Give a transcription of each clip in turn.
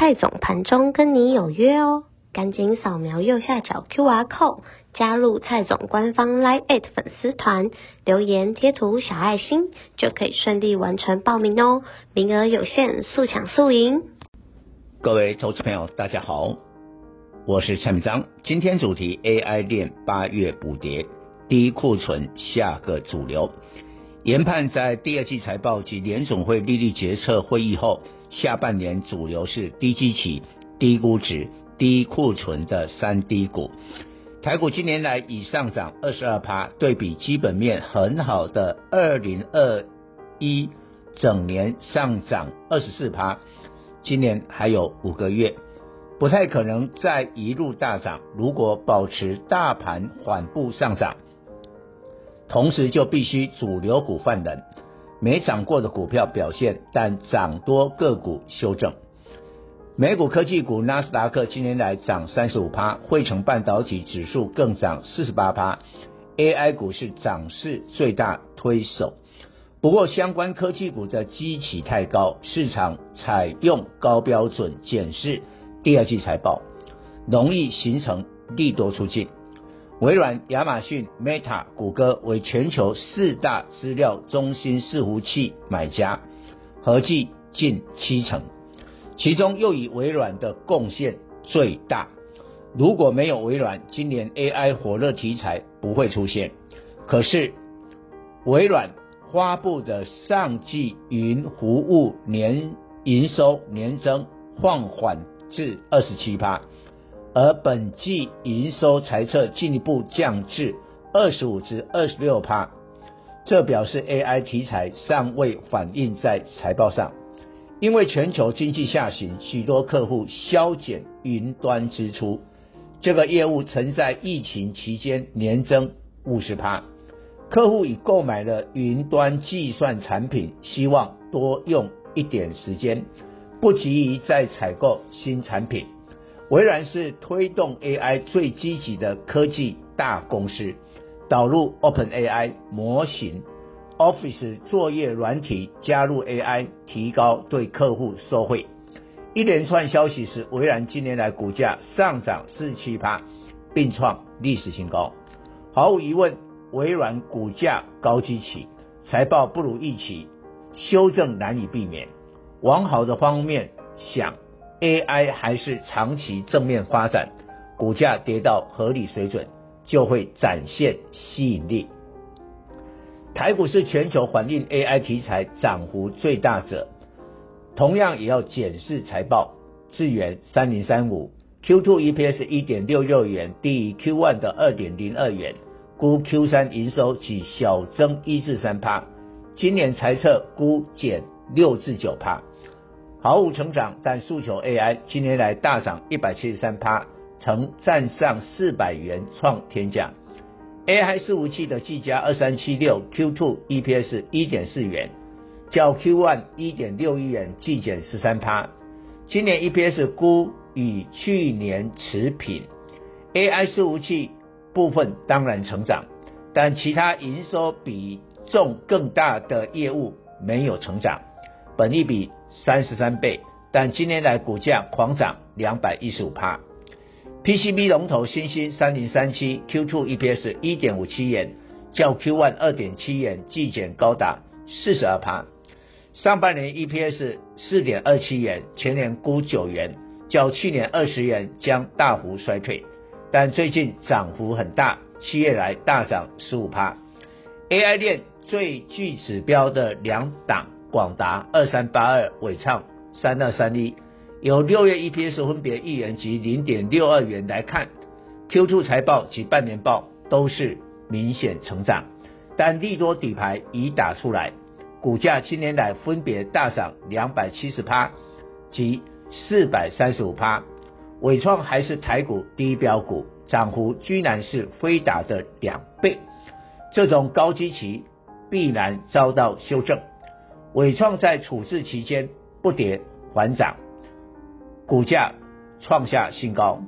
蔡总盘中跟你有约哦，赶紧扫描右下角 QR code 加入蔡总官方 Live 粉丝团，留言贴图小爱心就可以顺利完成报名哦，名额有限，速抢速赢。各位投资朋友，大家好，我是蔡明章，今天主题 AI 链八月补跌，低库存下个主流。研判在第二季财报及联总会利率决策会议后。下半年主流是低基期、低估值、低库存的三低股。台股今年来已上涨二十二趴，对比基本面很好的二零二一整年上涨二十四趴，今年还有五个月，不太可能再一路大涨。如果保持大盘缓步上涨，同时就必须主流股换人。没涨过的股票表现，但涨多个股修正。美股科技股纳斯达克今年来涨三十五趴，汇成半导体指数更涨四十八趴。AI 股是涨势最大推手，不过相关科技股的基期太高，市场采用高标准检视第二季财报，容易形成利多出尽。微软、亚马逊、Meta、谷歌为全球四大资料中心伺服器买家，合计近七成，其中又以微软的贡献最大。如果没有微软，今年 AI 火热题材不会出现。可是微软发布的上季云服务年营收年增放缓至二十七趴。而本季营收财测进一步降至二十五至二十六趴，这表示 AI 题材尚未反映在财报上。因为全球经济下行，许多客户削减云端支出，这个业务曾在疫情期间年增五十趴。客户已购买了云端计算产品，希望多用一点时间，不急于再采购新产品。微软是推动 AI 最积极的科技大公司，导入 OpenAI 模型，Office 作业软体加入 AI，提高对客户收费。一连串消息使微软今年来股价上涨四七八，并创历史新高。毫无疑问，微软股价高基起，财报不如预期，修正难以避免。往好的方面想。AI 还是长期正面发展，股价跌到合理水准就会展现吸引力。台股是全球反映 AI 题材涨幅最大者，同样也要检视财报。智原三零三五 Q2 EPS 一点六六元，低于 Q1 的二点零二元，估 Q3 营收仅小增一至三趴，今年财测估减六至九趴。毫无成长，但诉求 AI，今年来大涨一百七十三趴，曾站上四百元创天价。AI 伺服器的技嘉二三七六 Q2 EPS 一点四元，较 Q1 一点六亿元季减十三趴，今年 EPS 估与去年持平。AI 伺服器部分当然成长，但其他营收比重更大的业务没有成长，本益比。三十三倍，但今年来股价狂涨两百一十五趴。PCB 龙头欣兴三零三七 Q2 EPS 一点五七元，较 Q1 二点七元季减高达四十二趴。上半年 EPS 四点二七元，全年估九元，较去年二十元将大幅衰退，但最近涨幅很大，七月来大涨十五趴。AI 链最具指标的两档。广达二三八二，伟创三二三一，由六月 EPS 分别一元及零点六二元来看，Q2 财报及半年报都是明显成长，但利多底牌已打出来，股价今年来分别大涨两百七十趴及四百三十五趴，伟创还是台股第一标股，涨幅居然是飞达的两倍，这种高基期必然遭到修正。纬创在处置期间不跌反涨，股价创下新高，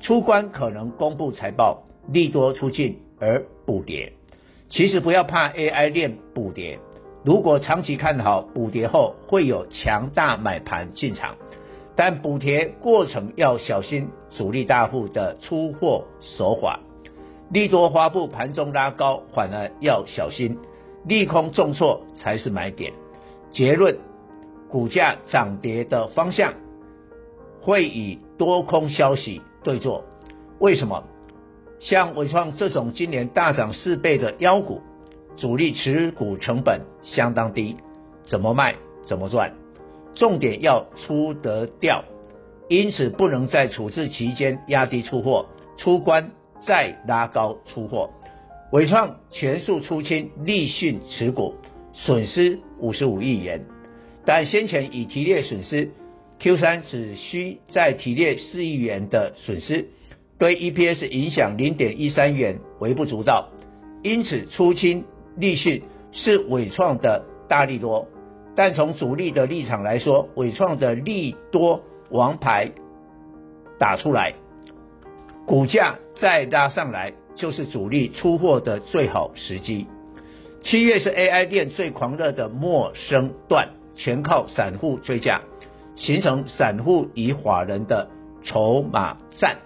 出关可能公布财报，利多出尽而补跌。其实不要怕 AI 链补跌，如果长期看好补跌后会有强大买盘进场，但补跌过程要小心主力大户的出货手法，利多发布盘中拉高反而要小心，利空重挫才是买点。结论，股价涨跌的方向会以多空消息对坐。为什么？像伟创这种今年大涨四倍的妖股，主力持股成本相当低，怎么卖怎么赚。重点要出得掉，因此不能在处置期间压低出货，出关再拉高出货。纬创全数出清立讯持股。损失五十五亿元，但先前已提列损失，Q 三只需再提列四亿元的损失，对 EPS 影响零点一三元微不足道，因此出清立讯是伟创的大利多，但从主力的立场来说，伟创的利多王牌打出来，股价再拉上来就是主力出货的最好时机。七月是 AI 店最狂热的陌生段，全靠散户追价，形成散户与法人的筹码战。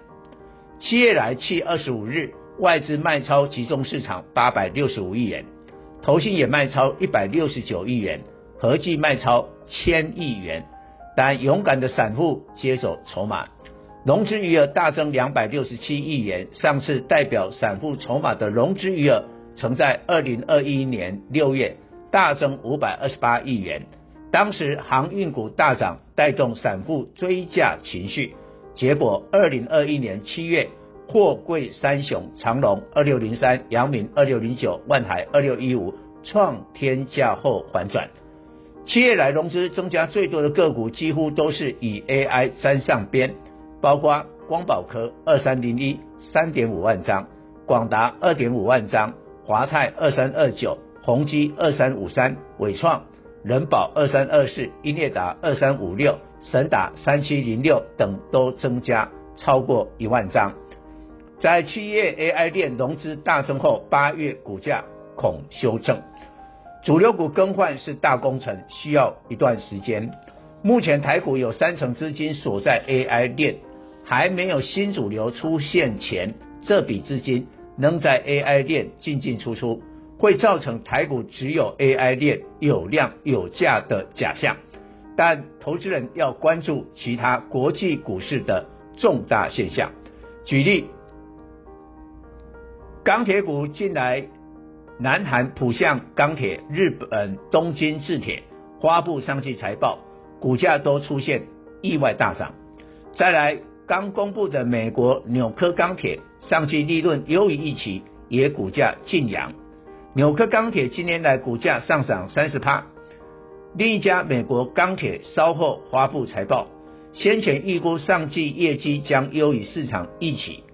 七月来七月二十五日，外资卖超集中市场八百六十五亿元，投信也卖超一百六十九亿元，合计卖超千亿元。但勇敢的散户接手筹码，融资余额大增两百六十七亿元。上次代表散户筹码的融资余额。曾在二零二一年六月大增五百二十八亿元，当时航运股大涨，带动散户追价情绪。结果二零二一年七月，货柜三雄长荣二六零三、阳明二六零九、万海二六一五创天价后反转。七月来融资增加最多的个股，几乎都是以 AI 沾上边，包括光宝科二三零一三点五万张，广达二点五万张。华泰二三二九、宏碁二三五三、伟创、人保二三二四、英业达二三五六、神达三七零六等都增加超过一万张。在七月 AI 链融资大增后，八月股价恐修正。主流股更换是大工程，需要一段时间。目前台股有三成资金锁在 AI 链，还没有新主流出现前，这笔资金。能在 AI 链进进出出，会造成台股只有 AI 链有量有价的假象。但投资人要关注其他国际股市的重大现象。举例，钢铁股近来，南韩浦项钢铁、日本东京制铁发布上季财报，股价都出现意外大涨。再来。刚公布的美国纽柯钢铁上季利润优于预期，也股价劲扬。纽柯钢铁今年来股价上涨三十趴。另一家美国钢铁稍后发布财报，先前预估上季业绩将优于市场预期。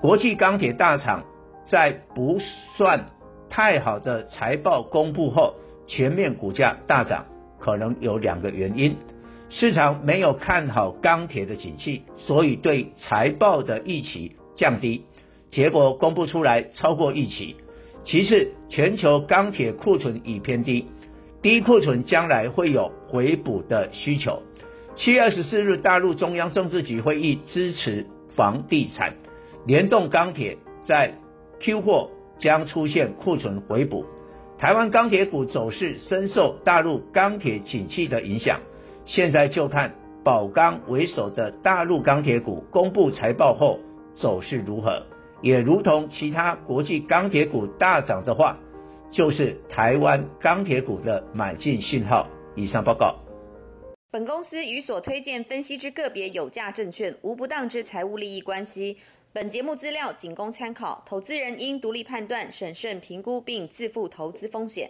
国际钢铁大厂在不算太好的财报公布后，全面股价大涨，可能有两个原因。市场没有看好钢铁的景气，所以对财报的预期降低，结果公布出来超过预期。其次，全球钢铁库存已偏低，低库存将来会有回补的需求。七月二十四日，大陆中央政治局会议支持房地产，联动钢铁在 Q 货将出现库存回补。台湾钢铁股走势深受大陆钢铁景气的影响。现在就看宝钢为首的大陆钢铁股公布财报后走势如何，也如同其他国际钢铁股大涨的话，就是台湾钢铁股的买进信号。以上报告。本公司与所推荐分析之个别有价证券无不当之财务利益关系。本节目资料仅供参考，投资人应独立判断、审慎评估并自负投资风险。